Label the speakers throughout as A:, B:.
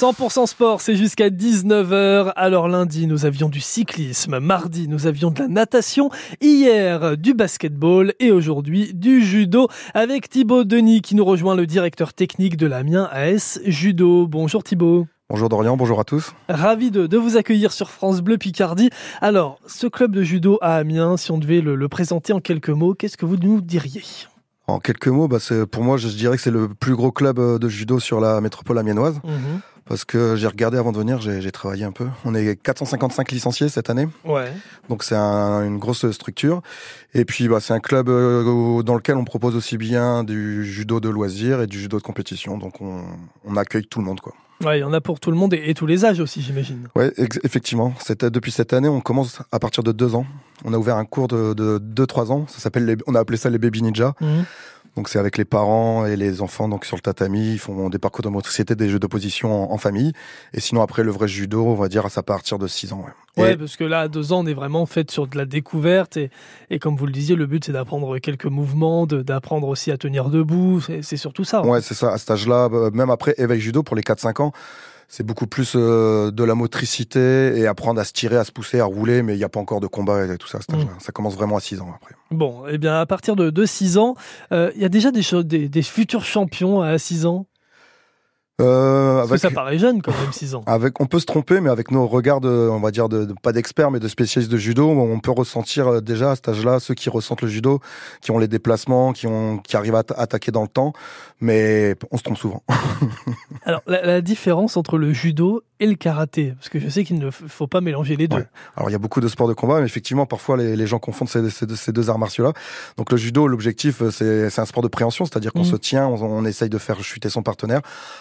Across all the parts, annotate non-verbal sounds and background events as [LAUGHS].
A: 100% sport, c'est jusqu'à 19h. Alors lundi, nous avions du cyclisme, mardi, nous avions de la natation, hier du basketball et aujourd'hui du judo avec Thibaut Denis qui nous rejoint le directeur technique de l'Amiens AS Judo. Bonjour Thibaut.
B: Bonjour Dorian, bonjour à tous.
A: Ravi de, vous accueillir sur France Bleu Picardie. Alors, ce club de judo à Amiens, si on devait le, présenter en quelques mots, qu'est-ce que vous nous diriez?
B: En quelques mots, bah pour moi, je dirais que c'est le plus gros club de judo sur la métropole amiennoise. Mhm parce que j'ai regardé avant de venir, j'ai travaillé un peu. On est 455 licenciés cette année.
A: Ouais.
B: Donc c'est un, une grosse structure. Et puis bah, c'est un club euh, dans lequel on propose aussi bien du judo de loisirs et du judo de compétition. Donc on, on accueille tout le monde quoi.
A: Ouais, il y en a pour tout le monde et, tous les âges aussi, j'imagine.
B: Ouais, effectivement. Depuis cette année, on commence à partir de deux ans. On a ouvert un cours de, de 2-3 ans. Ça s'appelle, on a appelé ça les Baby Ninja. Mhm. Donc c'est avec les parents et les enfants donc sur le tatami, ils font des parcours de motricité, des jeux d'opposition en, famille. Et sinon après le vrai judo, on va dire à partir de 6 ans.
A: Ouais, parce que là à 2 ans on est vraiment fait sur de la découverte et, et comme vous le disiez, le but c'est d'apprendre quelques mouvements, d'apprendre aussi à tenir debout, c'est surtout ça.
B: Ouais, c'est ça. À cet âge-là, euh, même après éveil judo pour les 4-5 ans, c'est beaucoup plus euh, de la motricité et apprendre à se tirer, à se pousser, à rouler, mais il n'y a pas encore de combat et tout ça. Mm. Ça commence vraiment à 6 ans après.
A: Bon, et eh bien à partir de, de 6 ans, euh, il y a déjà des, des, des futurs champions à 6 ans?
B: Euh,
A: avec, ça paraît jeune quand même, 6 ans.
B: Avec, on peut se tromper, mais avec nos regards, de, on va dire, de, pas d'experts, mais de spécialistes de judo, on peut ressentir euh, déjà à cet âge-là, ceux qui ressentent le judo, qui ont les déplacements, qui, ont, qui arrivent à attaquer dans le temps, mais on se trompe souvent. [LAUGHS]
A: Alors, la, différence entre le judo et le karaté, parce que je sais qu'il ne faut pas mélanger les deux.
B: Alors, il y a beaucoup de sports de combat, mais effectivement, parfois, les, les gens confondent ces, ces, deux arts martiaux-là. Donc, le judo, l'objectif, c'est un sport de préhension, c'est-à-dire qu'on mmh. se tient, on, on, essaye de faire chuter son partenaire.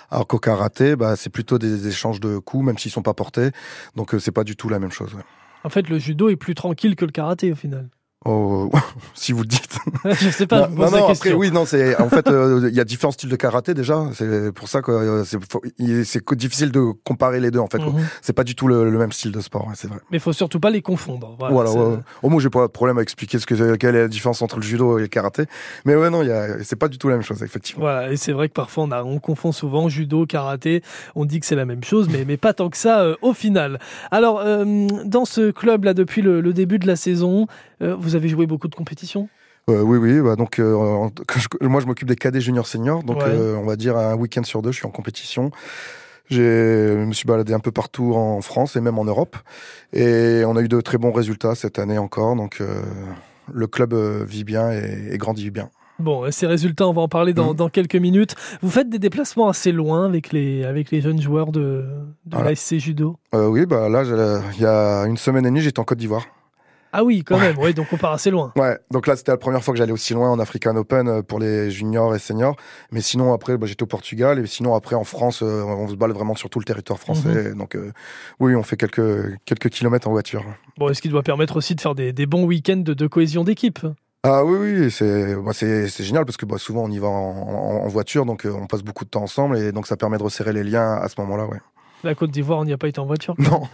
B: Alors, qu'au karaté, bah, c'est plutôt des échanges de coups, même s'ils sont pas portés. Donc euh, c'est pas du tout la même chose.
A: En fait, le judo est plus tranquille que le karaté au final.
B: Oh, [LAUGHS] si vous le dites.
A: je sais pas.
B: Non, non, après, oui, non, c'est en fait, euh, il y a différents styles de karaté déjà. C'est pour ça que euh, c'est difficile de comparer les deux. En fait, mhm. c'est pas du tout le, même style de sport, c'est vrai.
A: Mais faut surtout pas les confondre.
B: Voilà. Au moins, j'ai pas de problème à expliquer ce que quelle est la différence entre le judo et le karaté. Mais ouais, non, c'est pas du tout la même chose, effectivement.
A: Voilà, et c'est vrai que parfois on, a, on confond souvent judo, karaté. On dit que c'est la même chose, mais mais pas tant que ça euh, au final. Alors, dans ce club là, depuis le, le début de la saison, vous vous avez joué beaucoup de compétitions?
B: Euh, oui, oui. Bah, donc, euh, moi, je m'occupe des cadets juniors seniors. Donc, euh, on va dire un week-end sur deux, je suis en compétition. Je me suis baladé un peu partout en France et même en Europe. Et on a eu de très bons résultats cette année encore. Donc, le club vit bien et, grandit bien.
A: Bon, ces résultats, on va en parler dans, mmh. quelques minutes. Vous faites des déplacements assez loin avec les, avec les jeunes joueurs de, de l'ASC Judo?
B: Oui, bah là, il y a une semaine et demie, j'étais en Côte d'Ivoire.
A: Ah oui, quand même, oui, donc on part assez loin.
B: Ouais, donc là c'était la première fois que j'allais aussi loin en African Open euh, pour les juniors et seniors. Mais sinon après, bah, j'étais au Portugal et sinon après en France, euh, on se balade vraiment sur tout le territoire français. Mhm. Donc euh, oui, on fait quelques, quelques kilomètres en voiture.
A: Bon, est-ce qu'il doit permettre aussi de faire des, des bons week-ends de, cohésion d'équipe?
B: Ah oui, oui, c'est bah, c'est génial parce que bah, souvent on y va en, en, voiture, donc on passe beaucoup de temps ensemble et donc ça permet de resserrer les liens à ce moment-là, ouais.
A: La Côte d'Ivoire, on n'y a pas été en voiture? [LAUGHS]
B: Non,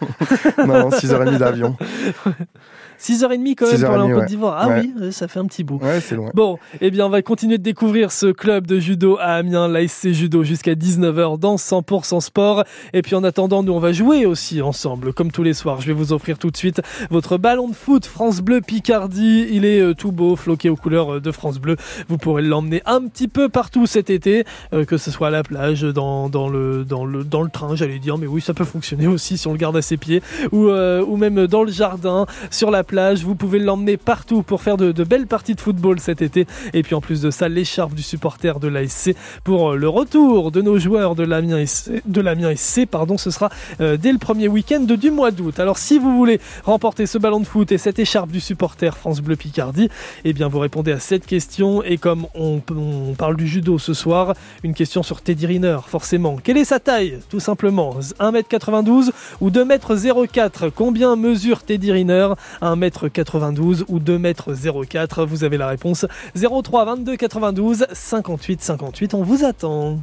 B: non, 6h30 d'avion. [LAUGHS]
A: 6h30 quand même pour aller en Côte d'Ivoire. Ah oui, ça fait un petit bout.
B: Ouais, c'est loin.
A: Bon, eh bien, on va continuer de découvrir ce club de judo à Amiens, l'ASC Judo, jusqu'à 19h dans 100% sport. Et puis en attendant, nous, on va jouer aussi ensemble, comme tous les soirs. Je vais vous offrir tout de suite votre ballon de foot France Bleu Picardie. Il est euh, tout beau, floqué aux couleurs euh, de France Bleu. Vous pourrez l'emmener un petit peu partout cet été, euh, que ce soit à la plage, dans, dans, le, dans, le, dans le train, j'allais dire. Mais oui, ça peut fonctionner aussi si on le garde à ses pieds. Ou, ou même dans le jardin, sur la plage. Vous pouvez l'emmener partout pour faire de, belles parties de football cet été. Et puis en plus de ça, l'écharpe du supporter de l'ASC pour euh, le retour de nos joueurs de l'Amiens de l'Amiens SC. Pardon, ce sera euh, dès le premier week-end du mois d'août. Alors si vous voulez remporter ce ballon de foot et cette écharpe du supporter France Bleu Picardie, eh bien vous répondez à cette question. Et comme on, on parle du judo ce soir, une question sur Teddy Riner, forcément. Quelle est sa taille Tout simplement? 1m92 ou 2m04 Combien mesure Teddy Riner? 1m92 ou 2m04 Vous avez la réponse 03 22 92 58 58. On vous attend.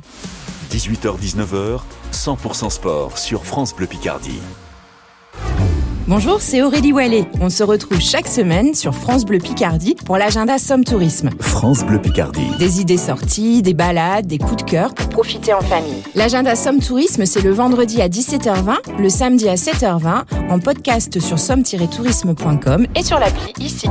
C: 18h-19h, 100% sport sur France Bleu Picardie. Bonjour, c'est Aurélie Wallet. On se retrouve chaque semaine sur France Bleu Picardie pour l'agenda Somme Tourisme.
D: France Bleu Picardie.
C: Des idées sorties, des balades, des coups de cœur pour profiter en famille. L'agenda Somme Tourisme, c'est le vendredi à 17h20, le samedi à 7h20, en podcast sur somme-tourisme.com et sur l'appli ici.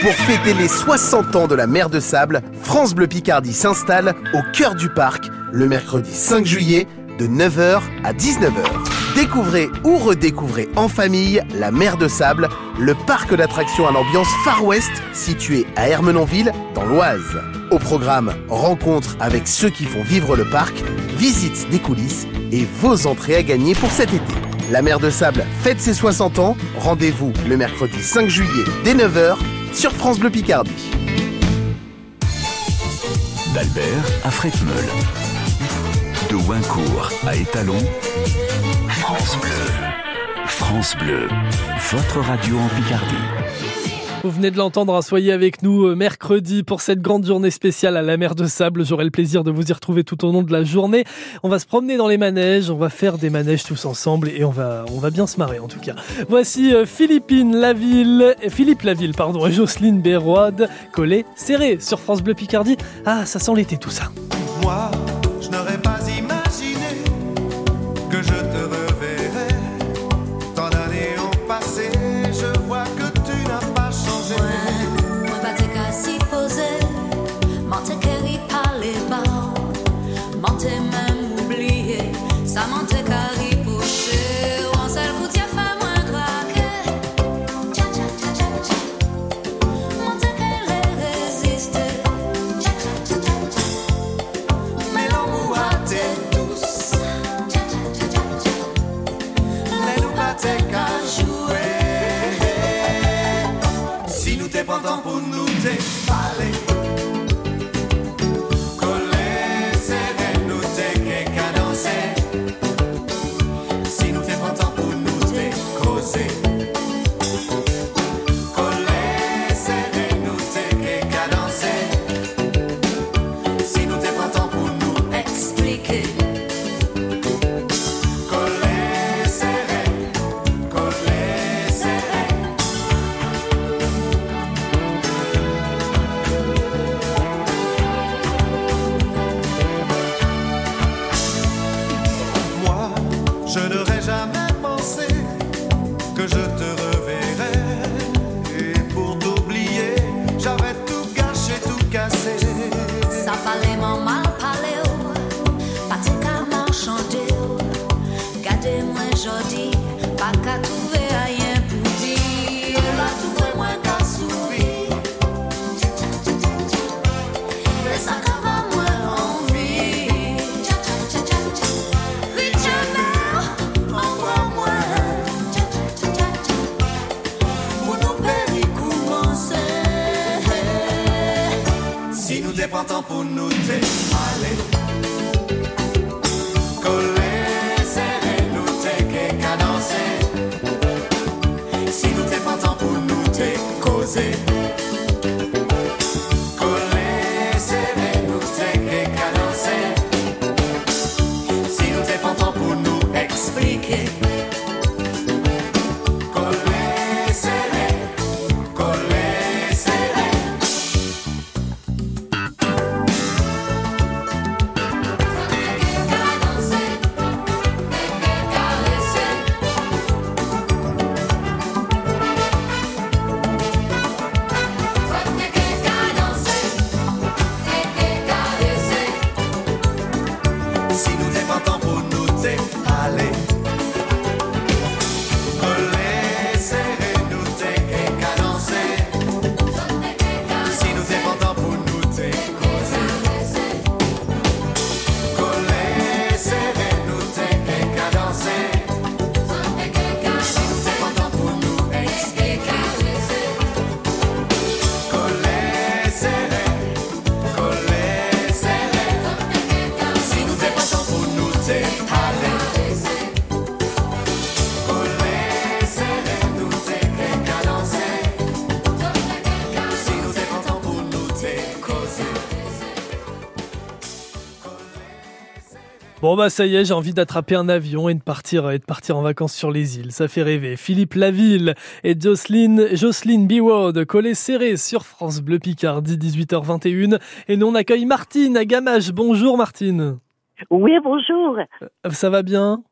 E: Pour fêter les 60 ans de la mer de Sable, France Bleu Picardie s'installe au cœur du parc le mercredi 5 juillet de 9h à 19h. Découvrez ou redécouvrez en famille la mer de Sable, le parc d'attractions à l'ambiance Far West situé à Hermenonville dans l'Oise. Au programme, rencontres avec ceux qui font vivre le parc, visites des coulisses et vos entrées à gagner pour cet été. La mer de Sable fête ses 60 ans. Rendez-vous le mercredi 5 juillet dès 9h sur France Bleu Picardie.
D: D'Albert à Fretmeul. De Wincourt à Étalon. France Bleu. France Bleu. Votre radio en Picardie.
A: Vous venez de l'entendre, hein, soyez avec nous euh, mercredi pour cette grande journée spéciale à la mer de Sable. J'aurai le plaisir de vous y retrouver tout au long de la journée. On va se promener dans les manèges, on va faire des manèges tous ensemble et on va, on va bien se marrer en tout cas. Voici euh, Philippine Laville, et Philippe Laville, pardon, et Jocelyne Béroide, collés, serrés sur France Bleu Picardie. Ah, ça sent l'été tout ça.
F: Moi,
A: Bon bah ça y est, j'ai envie d'attraper un avion et de partir et de partir en vacances sur les îles. Ça fait rêver. Philippe Laville et Jocelyne Jocelyne Biward collés serrés sur France Bleu Picardie 18h21 et nous on accueille Martine à Gamache. Bonjour Martine.
G: Oui, bonjour.
A: Euh, Ça va bien?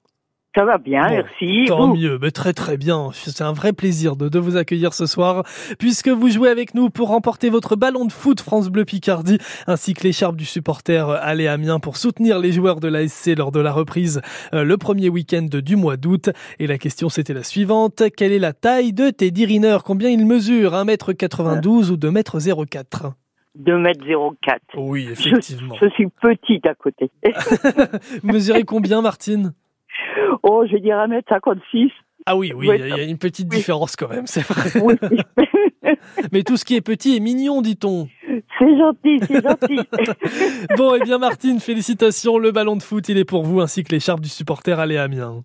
G: Ça va bien,
A: Bon,
G: merci.
A: Tant
G: Vous
A: mieux, mais très très bien. C'est un vrai plaisir de, de vous accueillir ce soir, puisque vous jouez avec nous pour remporter votre ballon de foot France Bleu Picardie, ainsi que l'écharpe du supporter euh, Allez Amiens pour soutenir les joueurs de l'ASC lors de la reprise euh, le premier week-end du mois d'août. Et la question c'était la suivante, quelle est la taille de Teddy Riner? Combien il mesure? 1m92 ou 2m04
G: 2m04.
A: Oui,
G: Je,
A: effectivement.
G: je suis petite à côté. [LAUGHS] [LAUGHS]
A: Mesurez combien Martine?
G: Oh, je vais dire 1m56.
A: Ah oui, oui, il y a une petite
G: Oui.
A: différence quand même, c'est vrai.
G: Oui, [LAUGHS]
A: Mais tout ce qui est petit est mignon, dit-on.
G: c'est gentil, c'est gentil. [LAUGHS]
A: Bon, et bien Martine, félicitations, le ballon de foot, il est pour vous, ainsi que l'écharpe du supporter Allez Amiens.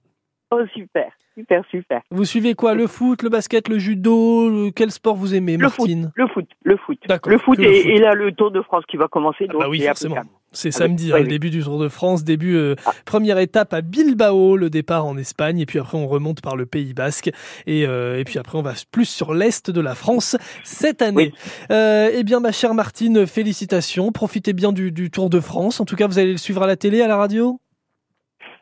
G: Oh, super, super, super.
A: Vous suivez quoi Le foot, le basket, le judo le- Quel sport vous aimez,
G: Le foot,
A: Martine
G: le foot, le foot. Le foot et,
A: le foot.
G: et là le Tour de France qui va commencer.
A: Ah bah oui,
G: c'est
A: forcément. C'est
G: Ah oui,
A: samedi,
G: oui,
A: hein, le
G: oui.
A: début du Tour de France, début euh,
G: Ah.
A: première étape à Bilbao, le départ en Espagne, et puis après on remonte par le Pays Basque, et, euh, et puis après on va plus sur l'est de la France cette année. Euh, eh bien, ma chère Martine, félicitations, profitez bien du, du Tour de France. En tout cas, vous allez le suivre à la télé, à la radio?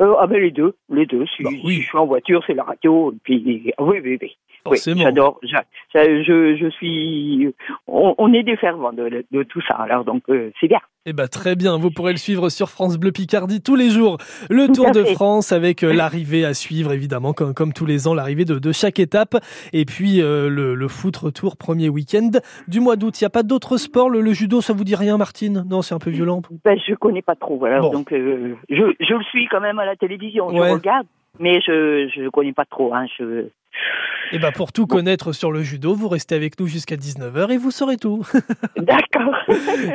G: Euh, ah ben les deux, les deux. Si,
A: Bah oui.
G: si je suis en voiture, c'est la radio. Et puis oui, oui, oui. Oui,
A: Forcément.
G: j'adore. j'a- ça, Je, je suis. On, on est des fervents de, de tout ça. Alors donc euh, c'est bien.
A: Eh ben très bien, vous pourrez le suivre sur France Bleu Picardie tous les jours. Le
G: Tout
A: Tour de
G: fait.
A: France avec euh, [LAUGHS] l'arrivée à suivre évidemment comme, comme tous les ans l'arrivée de, de chaque étape et puis euh, le, le foot retour premier week-end du mois d'août. Il n'y a pas d'autres sports? Le, le judo ça vous dit rien Martine? Non c'est un peu violent.
G: Ben, je connais pas trop.
A: Bon.
G: Donc, euh, je, je le suis quand même à la télévision.
A: Ouais.
G: Je regarde, mais je je connais pas trop. Hein. Je...
A: Et ben pour tout connaître sur le judo vous restez avec nous jusqu'à 19h et vous saurez tout. [LAUGHS]
G: D'accord.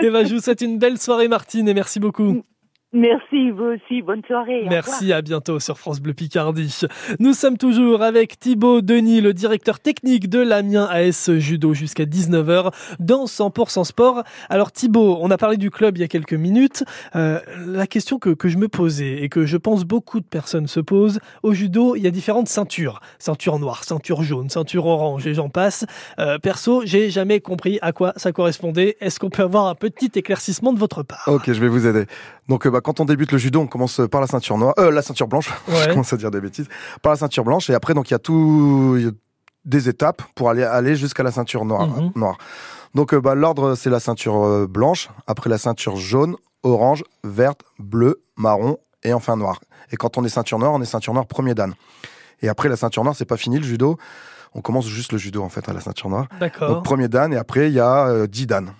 A: et ben je vous souhaite une belle soirée Martine et merci beaucoup.
G: Merci, vous aussi. Bonne soirée.
A: Merci, à bientôt sur France Bleu Picardie. Nous sommes toujours avec Thibaut Denis, le directeur technique de l'Amiens AS Judo jusqu'à 19h dans 100% Sport. Alors Thibaut, on a parlé du club il y a quelques minutes. Euh, la question que, que je me posais et que je pense beaucoup de personnes se posent, au judo, il y a différentes ceintures. Ceinture noire, ceinture jaune, ceinture orange et j'en passe. Euh, perso, j'ai jamais compris à quoi ça correspondait. Est-ce qu'on peut avoir un petit éclaircissement de votre part?
B: Ok, je vais vous aider. Donc, euh, bah, quand on débute le judo, on commence par la ceinture noire, euh, la ceinture blanche. [LAUGHS]
A: Ouais.
B: je commence à dire des bêtises. Par la ceinture blanche, et après, donc, il y a tout, y a des étapes pour aller aller jusqu'à la ceinture noire.
A: Mhm.
B: noire. Donc, euh, bah, l'ordre, c'est la ceinture euh, blanche, après la ceinture jaune, orange, verte, bleue, marron, et enfin noire. Et quand on est ceinture noire, on est ceinture noire premier dan. Et après la ceinture noire, c'est pas fini le judo. On commence juste le judo en fait à la ceinture noire.
A: D'accord.
B: Donc premier dan et après il y a euh, 10 dan.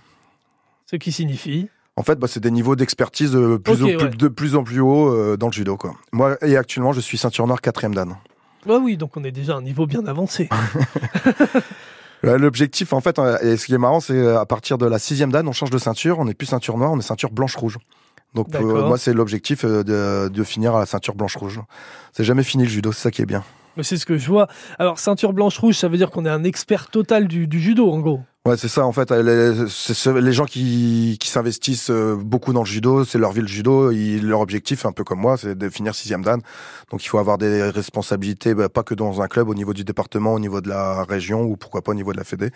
A: Ce qui signifie
B: En fait, bah, c'est des niveaux d'expertise euh, plus
A: Ok,
B: au-
A: ouais.
B: plus- de plus en plus haut euh, dans le judo. Quoi. Moi, et actuellement, je suis ceinture noire quatrième dan.
A: Ouais, oui, donc on est déjà à un niveau bien avancé. [LAUGHS] [LAUGHS]
B: L'objectif, en fait, euh, et ce qui est marrant, c'est à partir de la sixième dan, on change de ceinture, on n'est plus ceinture noire, on est ceinture blanche-rouge. Donc
A: D'accord.
B: moi, c'est l'objectif de, de finir à la ceinture blanche-rouge. C'est jamais fini le judo, c'est ça qui est bien.
A: C'est ce que je vois. Alors, ceinture blanche-rouge, ça veut dire qu'on est un expert total du, du judo, en gros.
B: Ouais, c'est ça en fait. Les, gens qui, qui s'investissent euh, beaucoup dans le judo, c'est leur vie le judo. Ils, leur objectif, un peu comme moi, c'est de finir sixième dan. Donc il faut avoir des responsabilités, bah, pas que dans un club, au niveau du département, au niveau de la région ou pourquoi pas au niveau de la fédé,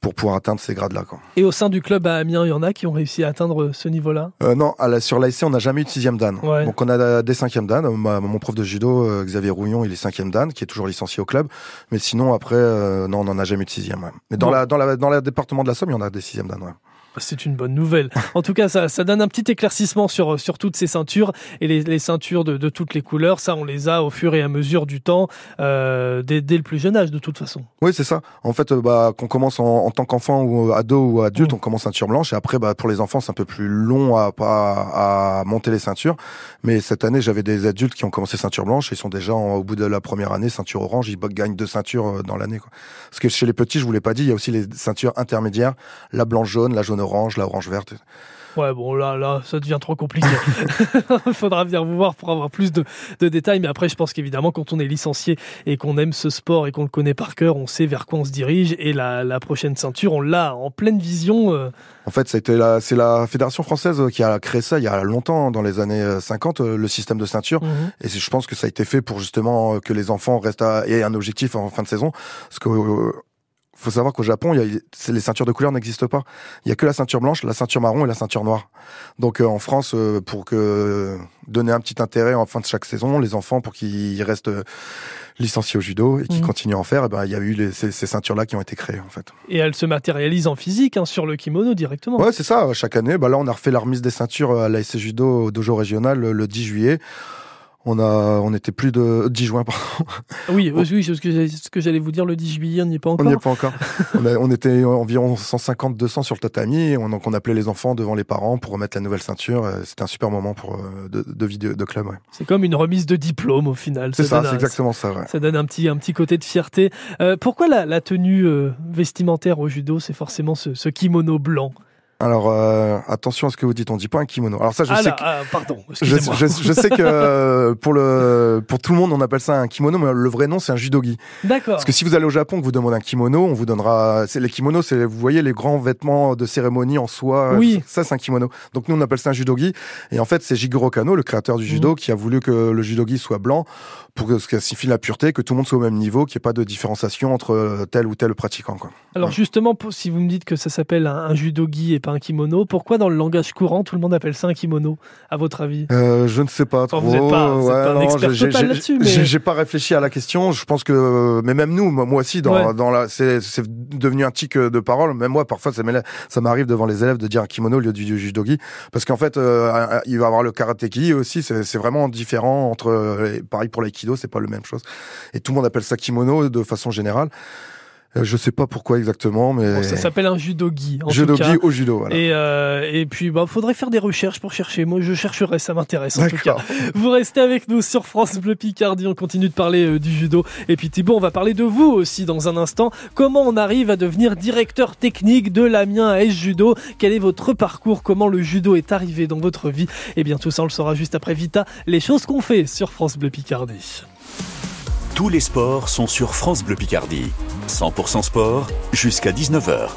B: pour pouvoir atteindre ces grades-là.
A: Et au sein du club à Amiens, il y en a qui ont réussi à atteindre ce niveau-là?
B: Euh, non, à la, sur l'ASC, on n'a jamais eu de sixième dan.
A: Ouais.
B: Donc on a des cinquièmes dan. Ma- mon prof de judo, euh, Xavier Rouillon, il est cinquième dan, qui est toujours licencié au club. Mais sinon, après, euh, non, on n'en a jamais eu de sixième. Ouais. Mais dans,
A: Bon.
B: la, dans, la, dans le département de la Somme, il y en a des sixièmes dan. Ouais.
A: C'est une bonne nouvelle. En tout cas, ça, ça donne un petit éclaircissement sur, sur toutes ces ceintures et les, les ceintures de, de toutes les couleurs. Ça, on les a au fur et à mesure du temps, euh, dès, dès le plus jeune âge, de toute façon.
B: Oui, c'est ça. En fait, euh, bah, qu'on commence en, en tant qu'enfant ou ado ou adulte,
A: Mm.
B: on commence ceinture blanche. Et après, bah, pour les enfants, c'est un peu plus long à, à, à monter les ceintures. Mais cette année, j'avais des adultes qui ont commencé ceinture blanche. Ils sont déjà en- au bout de la première année ceinture orange. Ils gagnent deux ceintures euh, dans l'année. Parce que chez les petits, je vous l'ai pas dit, il y a aussi les ceintures intermédiaires, la blanche jaune, la jaune orange, la orange verte.
A: Ouais, bon, là, là, ça devient trop compliqué. Il [LAUGHS] faudra venir vous voir pour avoir plus de, de détails. Mais après, je pense qu'évidemment, quand on est licencié et qu'on aime ce sport et qu'on le connaît par cœur, on sait vers quoi on se dirige. Et la, la prochaine ceinture, on l'a en pleine vision. euh.
B: En fait, la, c'est la fédération française qui a créé ça il y a longtemps, dans les années 50, euh, le système de ceinture.
A: Mhm.
B: Et je pense que ça a été fait pour justement euh, que les enfants restent à, aient un objectif en fin de saison. Parce que euh, faut savoir qu'au Japon, il y a, les ceintures de couleur n'existent pas. Il y a que la ceinture blanche, la ceinture marron et la ceinture noire. Donc euh, en France, euh, pour que donner un petit intérêt en fin de chaque saison, les enfants pour qu'ils restent euh, licenciés au judo et qu'ils
A: Mhm.
B: continuent à en faire, eh ben, il y a eu les- ces, ces ceintures-là qui ont été créées en fait.
A: Et elle se matérialise en physique, hein, sur le kimono directement.
B: Ouais, c'est ça. Chaque année, bah là, on a refait la remise des ceintures à l'ASC Judo au dojo régional le 10 juillet. On a, on était plus de 10 juin, pardon. [LAUGHS]
A: Oui, oui, c'est ce que j'allais- vous dire le 10 juillet, on n'y est pas
B: On
A: encore.
B: n'y est pas encore. on, a- on était environ 150, 200 sur le tatami. Et on, donc, on appelait les enfants devant les parents pour remettre la nouvelle ceinture. Euh, C'était un super moment pour euh, de, de vidéo, de club. ouais.
A: C'est comme une remise de diplôme au final.
B: C'est ça, c'est exactement ça. ouais.
A: Ça donne un petit, un petit côté de fierté. Euh, pourquoi la, la tenue euh, vestimentaire au judo, c'est forcément ce, ce kimono blanc?
B: Alors, euh, attention à ce que vous dites. On dit pas un kimono. Alors ça, je
A: Ah
B: sais
A: là,
B: que.
A: ah, pardon,
B: Je,
A: excusez-moi.
B: je, je sais que [LAUGHS] euh, pour le pour tout le monde on appelle ça un kimono mais le vrai nom c'est un judogi.
A: D'accord.
B: Parce que si vous allez au Japon que vous demandez un kimono, on vous donnera. C'est les kimonos, c'est vous voyez les grands vêtements de cérémonie en soie.
A: Oui.
B: Ça c'est un kimono. Donc nous on appelle ça un judogi. Et en fait c'est Jigoro Kano, le créateur du judo,
A: Mhm.
B: qui a voulu que le judogi soit blanc pour que ce qui signifie la pureté, que tout le monde soit au même niveau, qu'il n'y ait pas de différenciation entre euh, tel ou tel pratiquant. Quoi.
A: Alors
B: Ouais.
A: justement, si vous me dites que ça s'appelle un, un judogi et pas un kimono, pourquoi dans le langage courant tout le monde appelle ça un kimono, à votre avis?
B: Euh, je ne sais pas trop.
A: vous pas- vous êtes pas un
B: non,
A: expert
B: j'ai-
A: total
B: j'ai-
A: là-dessus, mais-
B: j'ai- J'ai pas réfléchi à la question. Je pense que, mais même nous, moi aussi, dans,
A: Ouais.
B: dans la, c'est devenu un tic de parole. Même moi, parfois, ça m'arrive devant les élèves de dire un kimono au lieu du, du judogi, parce qu'en fait, euh, il va y avoir le karateki aussi. C'est vraiment différent entre. euh, Pareil pour l'aïkido, c'est pas la même chose. Et tout le monde appelle ça kimono de façon générale. Euh, je sais pas pourquoi exactement, mais
A: Bon, Ça s'appelle un judogi. En tout
B: judogi
A: cas.
B: au judo. Voilà.
A: Et, euh, et puis, bah, faudrait faire des recherches pour chercher. Moi, je chercherai, ça m'intéresse en tout cas. Vous restez avec nous sur France Bleu Picardie. On continue de parler euh, du judo. Et puis Thibaut, on va parler de vous aussi dans un instant. Comment on arrive à devenir directeur technique de l'Amiens AS Judo? Quel est votre parcours? Comment le judo est arrivé dans votre vie? Eh bien, tout ça, on le saura juste après Vita. Les choses qu'on fait sur France Bleu Picardie.
D: Tous les sports sont sur France Bleu Picardie. 100% sport jusqu'à 19h.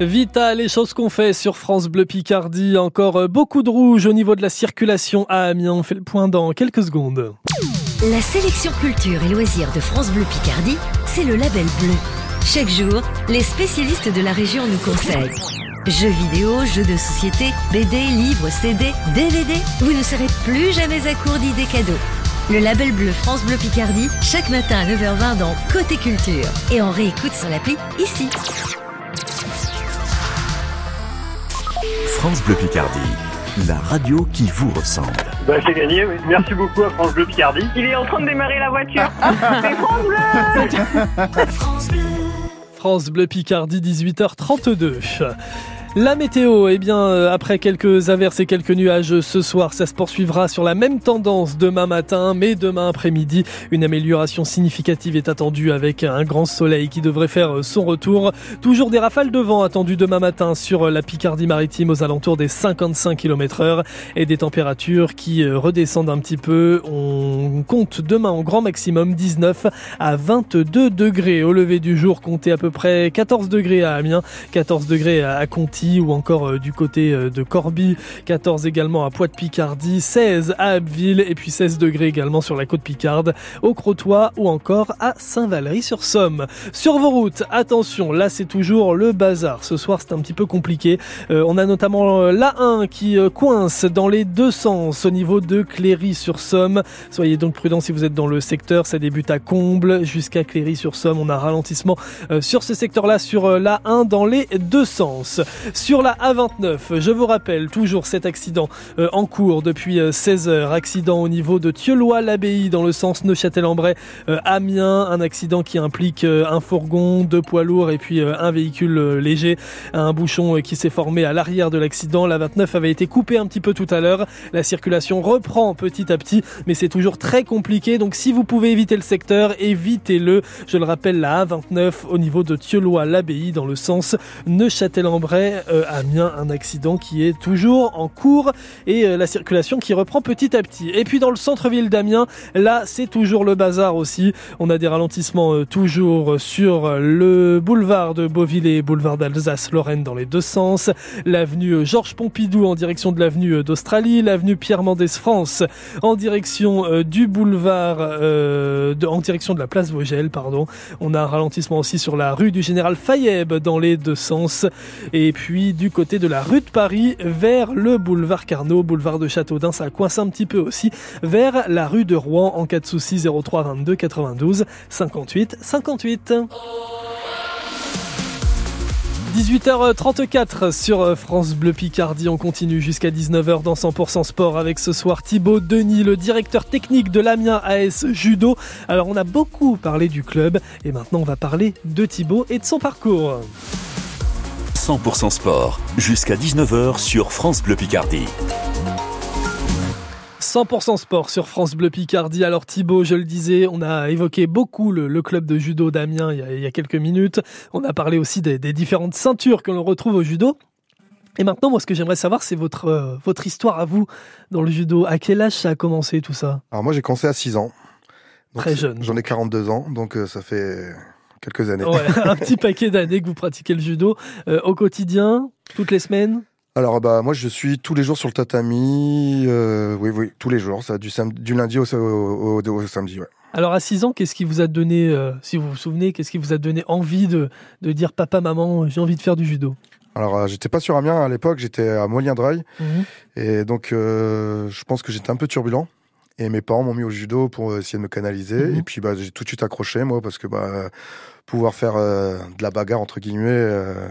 A: Vita, les choses qu'on fait sur France Bleu Picardie. Encore euh, beaucoup de rouge au niveau de la circulation à Amiens. On fait le point dans quelques secondes.
H: La sélection culture et loisirs de France Bleu Picardie, c'est le label bleu. Chaque jour, les spécialistes de la région nous conseillent. Jeux vidéo, jeux de société, BD, livres, CD, DVD, vous ne serez plus jamais à court d'idées cadeaux. Le label bleu France Bleu Picardie, chaque matin à 9h20 dans Côté Culture. Et on réécoute sur l'appli ici.
D: France Bleu Picardie, la radio qui vous ressemble.
I: Bah, c'est gagné, oui. Merci beaucoup à France Bleu Picardie.
G: Il est en train de démarrer la voiture. [LAUGHS] C'est France Bleu [LAUGHS]
J: France Bleu.
A: France Bleu Picardie, 18h32. La météo, eh bien, euh, après quelques averses et quelques nuages ce soir, ça se poursuivra sur la même tendance demain matin, mais demain après-midi, une amélioration significative est attendue avec un grand soleil qui devrait faire son retour. Toujours des rafales de vent attendues demain matin sur la Picardie maritime aux alentours des 55 km heure et des températures qui euh, redescendent un petit peu. On compte demain en grand maximum 19 à 22 degrés. Au lever du jour, comptez à peu près 14 degrés à Amiens, 14 degrés à Conti ou encore euh, du côté euh, de Corbie, 14 également à Poix-de-Picardie, 16 à Abbeville et puis 16 degrés également sur la côte Picarde, au Crotoy ou encore à Saint-Valery-sur-Somme. Sur vos routes, attention, là c'est toujours le bazar. Ce soir c'est un petit peu compliqué. Euh, on a notamment l'A1 qui coince dans les deux sens au niveau de Cléry-sur-Somme. Soyez donc prudents si vous êtes dans le secteur. Ça débute à Comble jusqu'à Cléry-sur-Somme. On a ralentissement sur ce secteur-là sur l'A1 dans les deux sens. Sur la A29, je vous rappelle toujours cet accident euh, en cours depuis 16 euh, heures. Accident au niveau de Thieulois-l'Abbaye dans le sens Neuchâtel-en-Bray, euh, Amiens. Un accident qui implique un fourgon, deux poids lourds et puis un véhicule léger. Un bouchon qui s'est formé à l'arrière de l'accident. La 29 avait été coupée un petit peu tout à l'heure. La circulation reprend petit à petit, mais c'est toujours très compliqué. Donc si vous pouvez éviter le secteur, évitez-le. Je le rappelle, la A29 au niveau de Thieulois-l'Abbaye dans le sens Neuchâtel-en-Bray euh, Amiens, un accident qui est toujours en cours et euh, la circulation qui reprend petit à petit. Et puis dans le centre-ville d'Amiens, là c'est toujours le bazar aussi. On a des ralentissements euh, toujours sur le boulevard de Beauvillé, boulevard d'Alsace-Lorraine dans les deux sens, l'avenue Georges Pompidou en direction de l'avenue d'Australie, l'avenue Pierre Mendès France en direction du boulevard, de, en direction de la place Vogel, pardon. On a un ralentissement aussi sur la rue du Général Fayeb dans les deux sens. Et puis puis du côté de la rue de Paris vers le boulevard Carnot, boulevard de Châteaudun, ça coince un petit peu aussi, vers la rue de Rouen en cas de souci 03 22 92 58 58. 18h34 sur France Bleu Picardie. On continue jusqu'à 19h dans 100% sport avec ce soir Thibaut Denis, le directeur technique de l'Amiens AS Judo. Alors on a beaucoup parlé du club et maintenant on va parler de Thibaut et de son parcours.
D: 100% sport, jusqu'à 19h sur France Bleu Picardie.
A: 100% sport sur France Bleu Picardie. Alors Thibaut, je le disais, on a évoqué beaucoup le, club de judo d'Amiens il, y a quelques minutes. On a parlé aussi des, différentes ceintures que l'on retrouve au judo. Et maintenant, moi, ce que j'aimerais savoir, c'est votre, euh, votre histoire à vous dans le judo. À quel âge ça a commencé tout ça?
B: Alors moi, j'ai commencé à 6 ans.
A: Très jeune.
B: J'en ai 42 ans, donc euh, ça fait quelques années.
A: un petit paquet d'années que vous pratiquez le judo euh, au quotidien, toutes les semaines?
B: Alors bah moi je suis tous les jours sur le tatami, euh, oui oui tous les jours, ça du, du lundi au, au, samedi. Ouais.
A: Alors à 6 ans, qu'est-ce qui vous a donné, euh, si vous vous souvenez, qu'est-ce qui vous a donné envie de, de dire papa maman j'ai envie de faire du judo
B: Alors j'étais pas sur Amiens à l'époque, j'étais à Molien-Dreuil
A: mhm.
B: et donc je pense que j'étais un peu turbulent. Et mes parents m'ont mis au judo pour essayer de me canaliser. Mhm. Et puis bah, j'ai tout de suite accroché moi parce que bah, pouvoir faire euh, de la bagarre entre guillemets euh,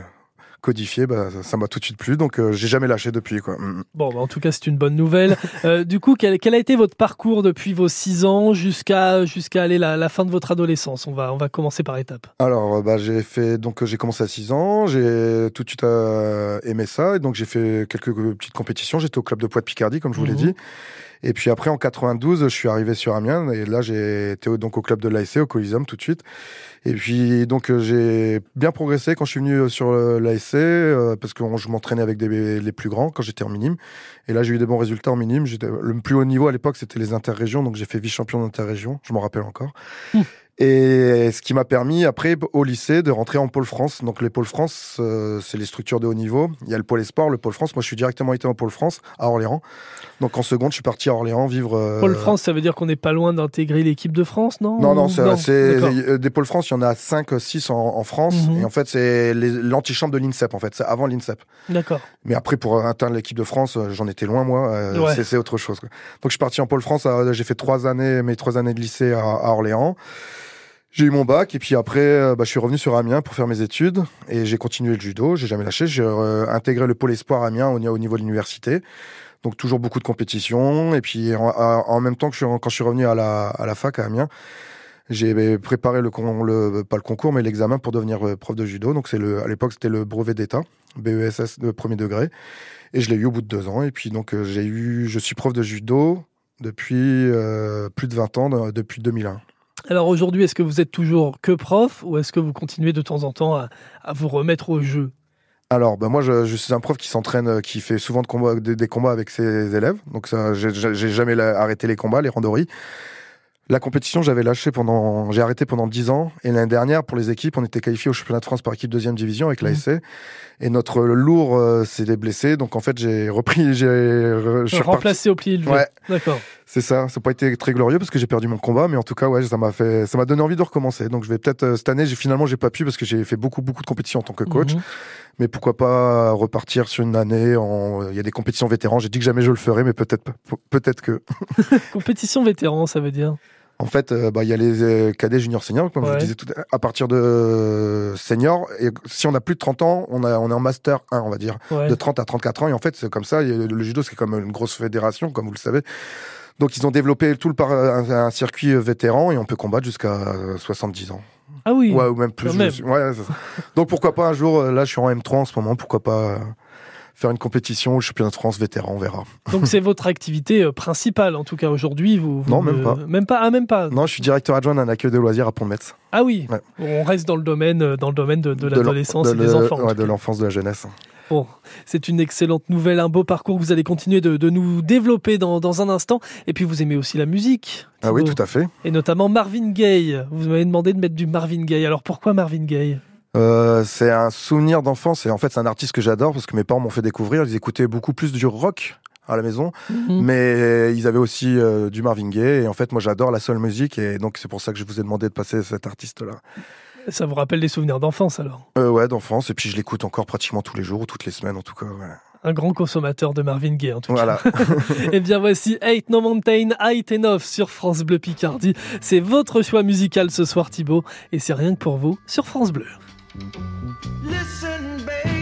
B: codifié, bah, ça m'a tout de suite plu, donc euh, j'ai jamais lâché depuis. Quoi. Mm, mm.
A: Bon, bah, en tout cas, c'est une bonne nouvelle. [LAUGHS] du coup, quel, quel, a été votre parcours depuis vos 6 ans jusqu'à jusqu'à aller la, la fin de votre adolescence? On va, on va commencer par étapes.
B: Alors, bah, j'ai fait donc j'ai commencé à 6 ans, j'ai tout de suite aimé ça, et donc j'ai fait quelques petites compétitions. J'étais au club de poids de Picardie, comme je vous l'ai mhm. dit. Et puis après, en 92, je suis arrivé sur Amiens. Et là, j'ai été donc au club de l'ASC, au Coliseum, tout de suite. Et puis, donc, euh, j'ai bien progressé quand je suis venu euh, sur l'ASC, euh, parce que je m'entraînais avec des, les plus grands quand j'étais en minime. Et là, j'ai eu des bons résultats en minime. Le plus haut niveau à l'époque, c'était les interrégions. Donc, j'ai fait vice-champion d'interrégion. Je m'en rappelle encore. Et ce qui m'a permis après au lycée de rentrer en pôle France. Donc les pôles France, euh, c'est les structures de haut niveau. Il y a le pôle Esport, le pôle France. Moi, je suis directement été en pôle France à Orléans. Donc en seconde, je suis parti à Orléans vivre. Euh...
A: Pôle France, ça veut dire qu'on n'est pas loin d'intégrer l'équipe de France, non?
B: Non, non, c'est euh, des pôles France. Il y en a 5, 6 en, en France. Mhm. Et en fait, c'est l'antichambre de l'INSEP. En fait, c'est avant l'INSEP.
A: D'accord.
B: Mais après, pour atteindre l'équipe de France, euh, j'en étais loin moi. Ouais. C'est autre chose. Quoi. Donc je suis parti en pôle France. J'ai fait trois années, mes trois années de lycée à, à Orléans. J'ai eu mon bac et puis après, euh, bah, je suis revenu sur Amiens pour faire mes études et j'ai continué le judo. J'ai jamais lâché. J'ai euh, intégré le pôle espoir Amiens au, niveau de l'université. Donc toujours beaucoup de compétitions et puis en, même temps que je, quand je suis revenu à la, à la fac à Amiens, j'ai préparé le, le pas le concours mais l'examen pour devenir euh, prof de judo. Donc c'est le à l'époque c'était le brevet d'état BESS de premier degré et je l'ai eu au bout de deux ans et puis donc j'ai eu je suis prof de judo depuis plus de 20 ans depuis 2001.
A: Alors aujourd'hui, est-ce que vous êtes toujours que prof ou est-ce que vous continuez de temps en temps à, vous remettre au jeu?
B: Alors, ben moi, je, suis un prof qui s'entraîne, euh, qui fait souvent de combats, des, combats avec ses élèves. Donc, ça, j'ai jamais arrêté les combats, les randories. La compétition, j'avais lâché pendant, j'ai arrêté pendant 10 ans. Et l'année dernière, pour les équipes, on était qualifié au championnat de France par équipe deuxième division avec l'ASC. Mmh. Et notre lourd euh, s'est blessé. Donc, en fait, j'ai repris, j'ai,
A: je suis remplacé au pli
B: Ouais.
A: D'accord.
B: C'est ça. Ça n'a pas été très glorieux parce que j'ai perdu mon combat. Mais en tout cas, ouais, ça m'a fait, ça m'a donné envie de recommencer. Donc, je vais peut-être, euh, cette année, j'ai finalement, j'ai pas pu parce que j'ai fait beaucoup, beaucoup de compétitions en tant que coach. Mmh. Mais pourquoi pas repartir sur une année en, il y a des compétitions vétérans. J'ai dit que jamais je le ferais, mais peut-être, peut-être que. [LAUGHS]
A: Compétition vétéran, ça veut dire?
B: En fait, euh, bah, il y a les euh, cadets juniors seniors, comme je vous disais tout à partir de euh, senior. Et si on a plus de 30 ans, on, a, on est en master 1, on va dire, de 30 à 34 ans. Et en fait, c'est comme ça. Le judo, c'est comme une grosse fédération, comme vous le savez. Donc, ils ont développé tout le par un, circuit vétéran et on peut combattre jusqu'à 70 ans.
A: Ah oui.
B: Ouais, ou même plus. Ouais, [LAUGHS] Donc, pourquoi pas un jour, là, je suis en M3 en ce moment, pourquoi pas faire une compétition au championnat de France vétéran, on verra.
A: Donc c'est [LAUGHS] votre activité euh, principale, en tout cas aujourd'hui vous,
B: Non, même pas.
A: Même pas, ah, même pas.
B: Non, je suis directeur adjoint d'un accueil de loisirs à Pont-de-Metz.
A: Ah oui, on reste dans le domaine, euh, dans le domaine de, l'adolescence et des enfants.
B: Ouais, de l'enfance, de la jeunesse.
A: Bon, c'est une excellente nouvelle, un beau parcours que vous allez continuer de, de nous développer dans, dans, un instant. Et puis vous aimez aussi la musique.
B: Ah oui, tout à fait.
A: Et notamment Marvin Gaye. Vous m'avez demandé de mettre du Marvin Gaye. Alors pourquoi Marvin Gaye?
B: Euh, c'est un souvenir d'enfance et en fait c'est un artiste que j'adore parce que mes parents m'ont fait découvrir. Ils écoutaient beaucoup plus du rock à la maison, mhm. mais ils avaient aussi euh, du Marvin Gaye et en fait moi j'adore la soul musique et donc c'est pour ça que je vous ai demandé de passer cet artiste-là.
A: Ça vous rappelle des souvenirs d'enfance alors?
B: Euh, Ouais, d'enfance et puis je l'écoute encore pratiquement tous les jours ou toutes les semaines en tout cas.
A: Un grand consommateur de Marvin Gaye en tout
B: cas.
A: et [LAUGHS] eh bien voici Eight No Mountain, Eight Enough sur France Bleu Picardie. C'est votre choix musical ce soir Thibaut et c'est rien que pour vous sur France Bleu.
F: Listen, baby,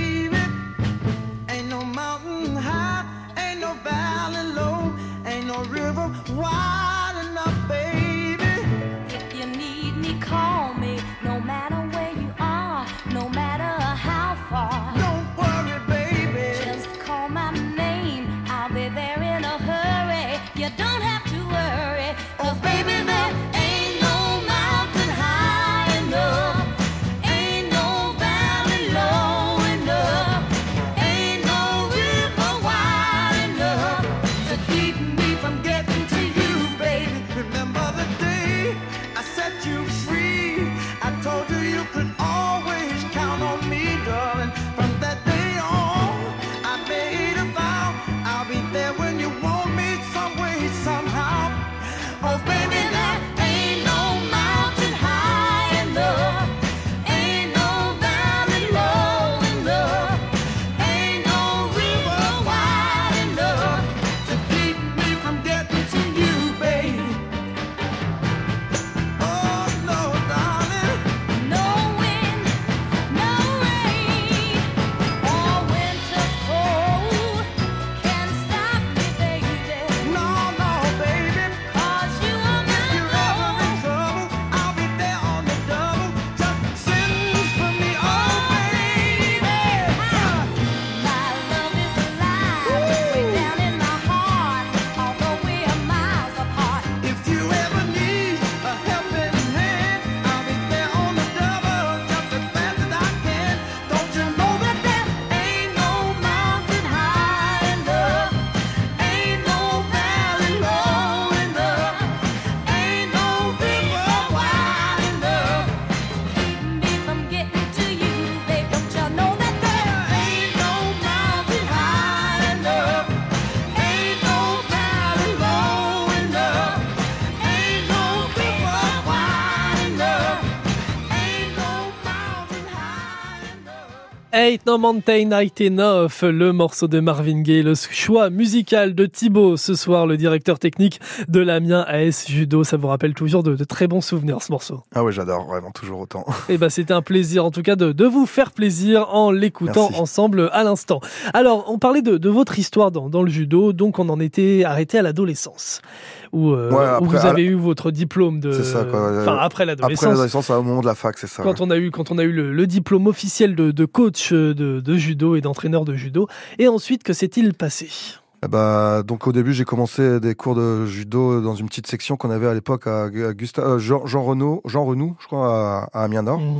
F: Ain't No Mountain
A: Night Enough, le morceau de Marvin Gaye, le choix musical de Thibaut ce soir, le directeur technique de l'Amiens AS Judo. Ça vous rappelle toujours de, très bons souvenirs ce morceau.
B: Ah oui, j'adore, vraiment toujours autant.
A: Et [LAUGHS] eh ben c'était un plaisir en tout cas de, de vous faire plaisir en l'écoutant ensemble à l'instant. Alors, on parlait de, de votre histoire dans, dans le judo, donc on en était arrêté à l'adolescence où, euh, vous avez eu votre diplôme de.
B: Ça,
A: enfin, après l'adolescence.
B: Après l'adolescence, au moment de la fac, c'est ça.
A: Quand on a eu, quand on a eu le, diplôme officiel de, de coach de, de, judo et d'entraîneur de judo. Et ensuite, que s'est-il passé?
B: Ben, donc au début j'ai commencé des cours de judo dans une petite section qu'on avait à l'époque à, Gustave, euh, Jean, Jean Renaud, Jean Renou, je crois, à, Amiens Nord. Mhm.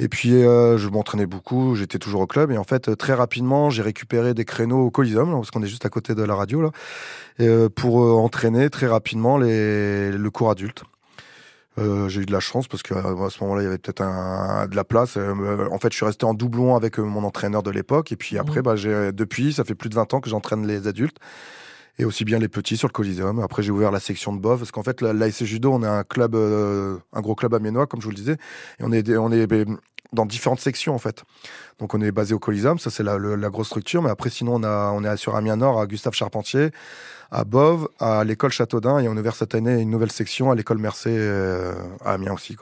B: Et puis euh, je m'entraînais beaucoup, j'étais toujours au club et en fait très rapidement j'ai récupéré des créneaux au Coliseum parce qu'on est juste à côté de la radio là et, euh, pour euh, entraîner très rapidement les, le cours adulte. Euh, j'ai eu de la chance parce qu'à ce moment-là, il y avait peut-être un, de la place. en fait, je suis resté en doublon avec mon entraîneur de l'époque. Et puis après, mmh. bah, j'ai, depuis, ça fait plus de 20 ans que j'entraîne les adultes et aussi bien les petits sur le Coliseum. Après, j'ai ouvert la section de BOV parce qu'en fait, l'ASC Judo, on est un club, un gros club amiénois, comme je vous le disais, et on est, on est dans différentes sections en fait. Donc on est basé au Coliseum, ça c'est la, grosse structure, mais après sinon on a on est sur Amiens Nord à Gustave Charpentier, à Bove, à l'école Châteaudun et on a ouvert cette année une nouvelle section à l'école Mercé euh, à Amiens aussi.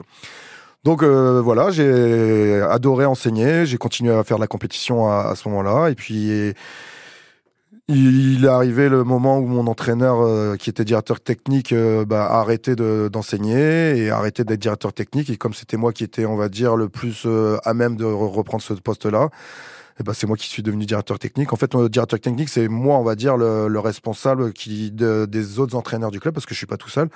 B: Donc euh, voilà, j'ai adoré enseigner, j'ai continué à faire de la compétition à ce moment-là et puis il est arrivé le moment où mon entraîneur, euh, qui était directeur technique, euh, bah, a arrêté d'enseigner et a arrêté d'être directeur technique. Et comme c'était moi qui étais, on va dire, le plus euh, à même de reprendre ce poste-là, et eh ben, c'est moi qui suis devenu directeur technique. En fait, le directeur technique, c'est moi, on va dire, le, responsable qui, des autres entraîneurs du club, parce que je suis pas tout seul,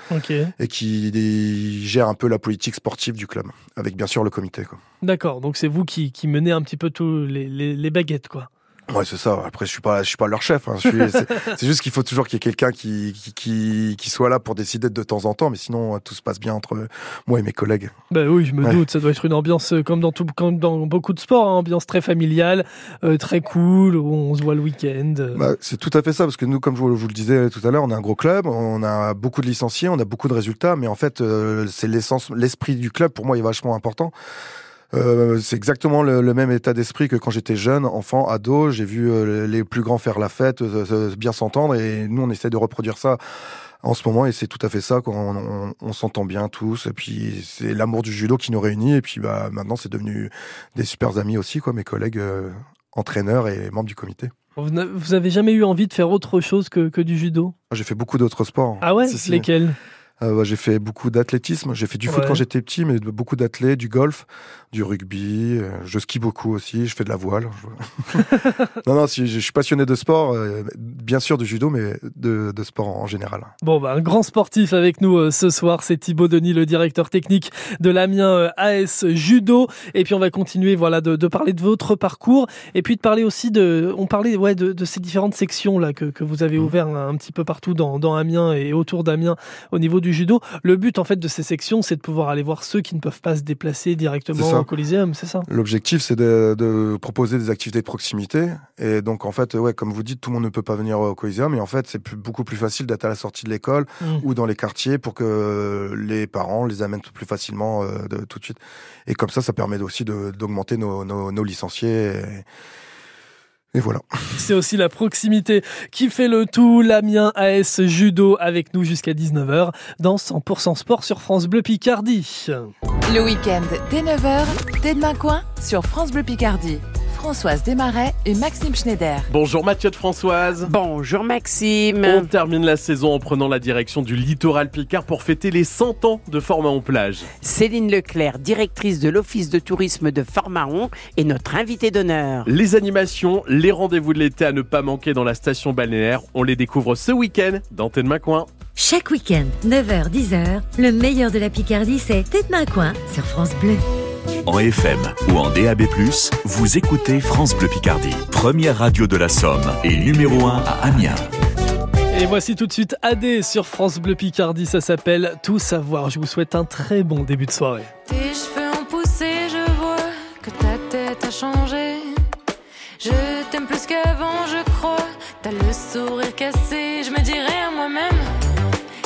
B: et qui gère un peu la politique sportive du club, avec bien sûr le comité.
A: D'accord, donc c'est vous qui, qui menez un petit peu tous les, les baguettes, quoi.
B: Ouais, c'est ça. Après, je suis pas, je suis pas leur chef. Hein. [LAUGHS] C'est juste qu'il faut toujours qu'il y ait quelqu'un qui, qui, qui, soit là pour décider de temps en temps. Mais sinon, tout se passe bien entre moi et mes collègues.
A: Bah oui, je me doute. Ça doit être une ambiance euh, comme dans tout, comme dans beaucoup de sports, hein. ambiance très familiale, euh, très cool, où on se voit le week-end.
B: Bah, c'est tout à fait ça, parce que nous, comme je vous, le disais tout à l'heure, on est un gros club, on a beaucoup de licenciés, on a beaucoup de résultats, mais en fait, euh, c'est l'essence, l'esprit du club. Pour moi, est vachement important. Euh, c'est exactement le, même état d'esprit que quand j'étais jeune, enfant, ado. J'ai vu euh, les plus grands faire la fête, euh, bien s'entendre, et nous on essaie de reproduire ça en ce moment, et c'est tout à fait ça. On, on, s'entend bien tous, et puis c'est l'amour du judo qui nous réunit, et puis bah maintenant c'est devenu des super amis aussi, quoi, mes collègues entraîneurs et membres du comité.
A: Vous n'avez jamais eu envie de faire autre chose que, que du judo?
B: J'ai fait beaucoup d'autres sports.
A: Ah ouais? Lesquels?
B: Euh, j'ai fait beaucoup d'athlétisme. J'ai fait du foot quand j'étais petit, mais beaucoup d'athlètes, du golf, du rugby. Euh, je skie beaucoup aussi. Je fais de la voile. [LAUGHS] non, non, si, je suis passionné de sport, euh, bien sûr du judo, mais de, de sport en, général.
A: Bon, bah, un grand sportif avec nous ce soir, c'est Thibaut Denis, le directeur technique de l'Amiens AS Judo. Et puis on va continuer, voilà, de, de, parler de votre parcours et puis de parler aussi de, on parlait, ouais, de, de ces différentes sections là que, que vous avez mmh. ouvertes un, un, petit peu partout dans, dans Amiens et autour d'Amiens au niveau du du judo. Le but en fait de ces sections, c'est de pouvoir aller voir ceux qui ne peuvent pas se déplacer directement au Coliseum, c'est ça?
B: L'objectif, c'est de, proposer des activités de proximité. Et donc en fait, ouais, comme vous dites, tout le monde ne peut pas venir au Coliseum, mais en fait, c'est beaucoup plus facile d'être à la sortie de l'école mmh. ou dans les quartiers pour que les parents les amènent plus facilement euh, de, tout de suite. Et comme ça, ça permet aussi d'augmenter nos, nos, licenciés. Et voilà.
A: C'est aussi la proximité qui fait le tout. L'Amiens AS Judo avec nous jusqu'à 19h dans 100% Sport sur France Bleu Picardie.
C: Le week-end dès 9h, t'es de coin sur France Bleu Picardie. Françoise Desmarais et Maxime Schneider.
K: Bonjour Mathieu de Françoise.
L: Bonjour Maxime.
K: On termine la saison en prenant la direction du littoral Picard pour fêter les 100 ans de Formaon Plage.
L: Céline Leclerc, directrice de l'Office de tourisme de Formaon, est notre invitée d'honneur.
K: Les animations, les rendez-vous de l'été à ne pas manquer dans la station balnéaire, on les découvre ce week-end dans Tête Coin.
H: Chaque week-end, 9h-10h, le meilleur de la Picardie, c'est Tête Coin sur France Bleu.
D: En FM ou en DAB+, vous écoutez France Bleu Picardie, première radio de la Somme et numéro 1 à Amiens.
A: Et voici tout de suite AD sur France Bleu Picardie, ça s'appelle Tout savoir. Je vous souhaite un très bon début de soirée.
J: Tes cheveux ont poussé, je vois que ta tête a changé. Je t'aime plus qu'avant, je crois. T'as le sourire cassé, je me dirais à moi-même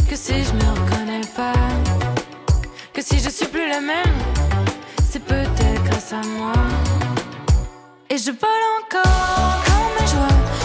J: que si je me reconnais pas, que si je suis plus la même c'est peut-être grâce à moi. Et je vole encore, encore mes joies.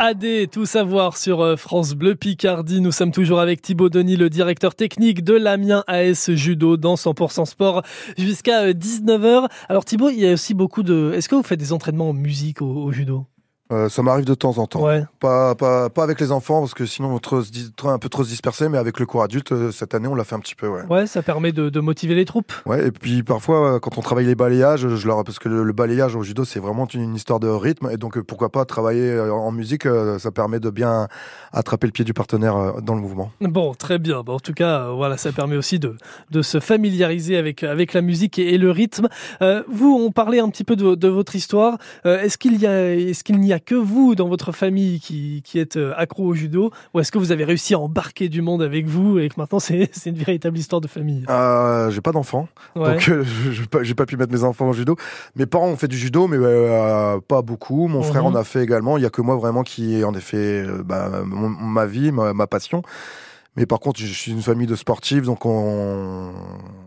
A: AD, tout savoir sur euh, France Bleu Picardie. Nous sommes toujours avec Thibaut Denis, le directeur technique de l'Amiens AS Judo dans 100% Sport jusqu'à 19h. Alors Thibaut, il y a aussi beaucoup de... Est-ce que vous faites des entraînements en musique au judo?
B: Euh, ça m'arrive de temps en temps.
A: Ouais.
B: Pas, pas, pas avec les enfants, parce que sinon on trop un peu trop se disperser, mais avec le cours adulte, euh, cette année, on l'a fait un petit peu, ouais.
A: Ouais, ça permet de, de motiver les troupes.
B: Ouais, et puis parfois, euh, quand on travaille les balayages, je leur, parce que le, le balayage au judo, c'est vraiment une histoire de rythme, et donc pourquoi pas travailler en musique, ça permet de bien attraper le pied du partenaire dans le mouvement.
A: Bon, très bien. Bon, en tout cas, voilà, ça permet aussi de, de se familiariser avec, avec la musique et, et le rythme. Euh, vous, on parlait un petit peu de, de votre histoire. Euh, est-ce qu'il y a, est-ce qu'il n'y a que vous dans votre famille qui, qui êtes euh, accro au judo, ou est-ce que vous avez réussi à embarquer du monde avec vous et que maintenant c'est, [LAUGHS] une véritable histoire de famille?
B: Euh, j'ai pas d'enfants,
A: Ouais.
B: donc euh, j'ai pas, pu mettre mes enfants au judo. Mes parents ont fait du judo, mais euh, pas beaucoup. Mon frère
A: Mhm.
B: en a fait également. Il y a que moi vraiment qui en ai fait bah, mon- ma vie, ma, ma passion. Mais par contre, je suis une famille de sportifs, donc on,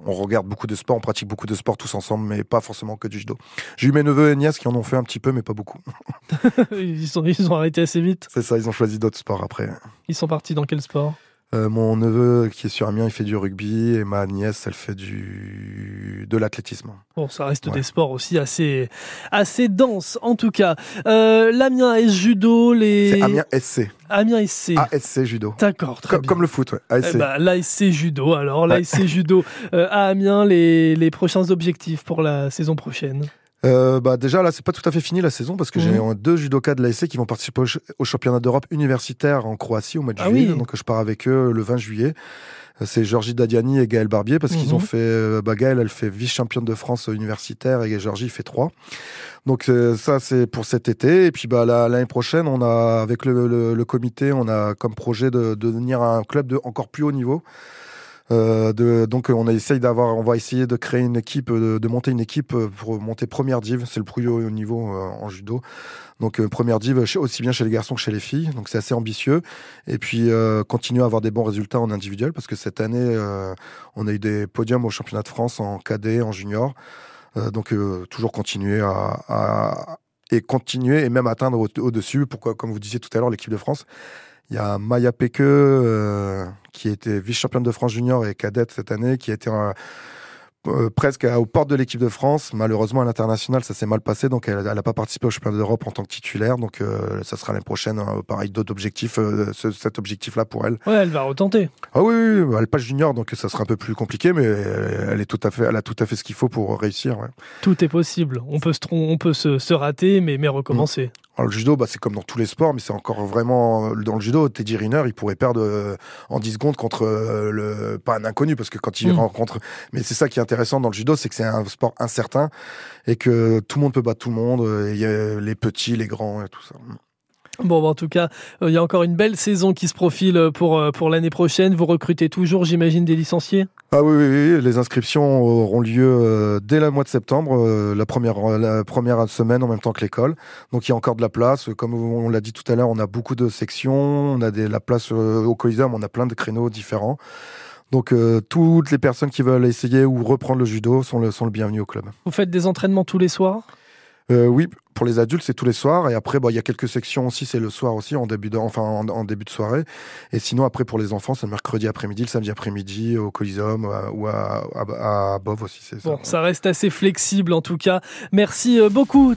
B: on regarde beaucoup de sports, on pratique beaucoup de sports tous ensemble, mais pas forcément que du judo. J'ai eu mes neveux et nièces qui en ont fait un petit peu, mais pas beaucoup. [LAUGHS]
A: ils, sont, ils ont arrêté assez vite.
B: C'est ça, ils ont choisi d'autres sports après.
A: Ils sont partis dans quel sport?
B: Euh, mon neveu qui est sur Amiens, il fait du rugby et ma nièce, elle fait du de l'athlétisme.
A: Bon, ça reste
B: Ouais.
A: des sports aussi assez, assez denses, en tout cas. Euh, L'Amiens AS Judo, les...
B: C'est Amiens SC.
A: Amiens SC.
B: ASC judo.
A: D'accord, très bien.
B: comme le foot, ouais. ASC.
A: Eh ben, l'ASC Judo, alors, l'ASC Judo euh, à Amiens, les, les prochains objectifs pour la saison prochaine
B: Euh, bah déjà là c'est pas tout à fait fini la saison parce que j'ai
A: Mhm.
B: deux judokas de l'ASC qui vont participer au, ch- au championnat d'Europe universitaire en Croatie au mois de
A: Ah
B: juillet
A: oui.
B: donc je pars avec eux le 20 juillet c'est Georgie Dadiani et Gaël Barbier parce qu'ils
A: Mhm.
B: ont fait euh, bah, Gaël elle fait vice championne de France universitaire et Georgie fait 3 donc euh, ça c'est pour cet été et puis bah la- l'année prochaine on a avec le, le- le comité on a comme projet de, de devenir un club de encore plus haut niveau Euh, donc on essaye d'avoir, on va essayer de créer une équipe, de, monter une équipe pour monter première div. C'est le plus haut niveau en judo. Donc euh, première div aussi bien chez les garçons que chez les filles. Donc c'est assez ambitieux. Et puis euh, continuer à avoir des bons résultats en individuel parce que cette année euh, on a eu des podiums au championnat de France en cadet, en junior. donc toujours continuer à, à, et continuer et même atteindre au-dessus. Pourquoi, comme vous disiez tout à l'heure, l'équipe de France. Il y a Maya Peke, qui était vice-championne de France junior et cadette cette année, qui a été euh, presque aux portes de l'équipe de France. Malheureusement, à l'international, ça s'est mal passé, donc elle n'a pas participé au championnat d'Europe en tant que titulaire. Donc, euh, ça sera l'année prochaine, euh, pareil, d'autres objectifs, cet objectif-là pour elle.
A: Ouais, elle va retenter.
B: Ah oui, oui, elle n'est pas junior, donc ça sera un peu plus compliqué, mais elle est tout à fait, elle a tout à fait ce qu'il faut pour réussir.
A: Tout est possible. On peut se, on peut se, se rater, mais, mais recommencer.
B: Alors, le judo, bah, c'est comme dans tous les sports, mais c'est encore vraiment dans le judo. Teddy Riner, il pourrait perdre euh, en 10 secondes contre euh, le pas un inconnu parce que quand il mm. rencontre, mais c'est ça qui est intéressant dans le judo, c'est que c'est un sport incertain et que tout le monde peut battre tout le monde. Il y a les petits, les grands et tout ça.
A: Bon, bah, en tout cas, euh, il y a encore une belle saison qui se profile euh, pour, euh, pour l'année prochaine. Vous recrutez toujours, j'imagine, des licenciés?
B: Ah oui, oui, les inscriptions auront lieu dès le mois de septembre, la première, la première semaine en même temps que l'école. Donc il y a encore de la place. Comme on l'a dit tout à l'heure, on a beaucoup de sections, on a des, la place au Coliseum, on a plein de créneaux différents. Donc toutes les personnes qui veulent essayer ou reprendre le judo sont le, sont le bienvenu au club.
A: Vous faites des entraînements tous les soirs?
B: Euh, oui, pour les adultes, c'est tous les soirs. Et après, bah, il y a quelques sections aussi, c'est le soir aussi, en début de, enfin, en, début de soirée. Et sinon, après, pour les enfants, c'est le mercredi après-midi, le samedi après-midi, au Coliseum ou à, à, Bov aussi.
A: Bon, ça. ça reste assez flexible en tout cas. Merci euh, beaucoup.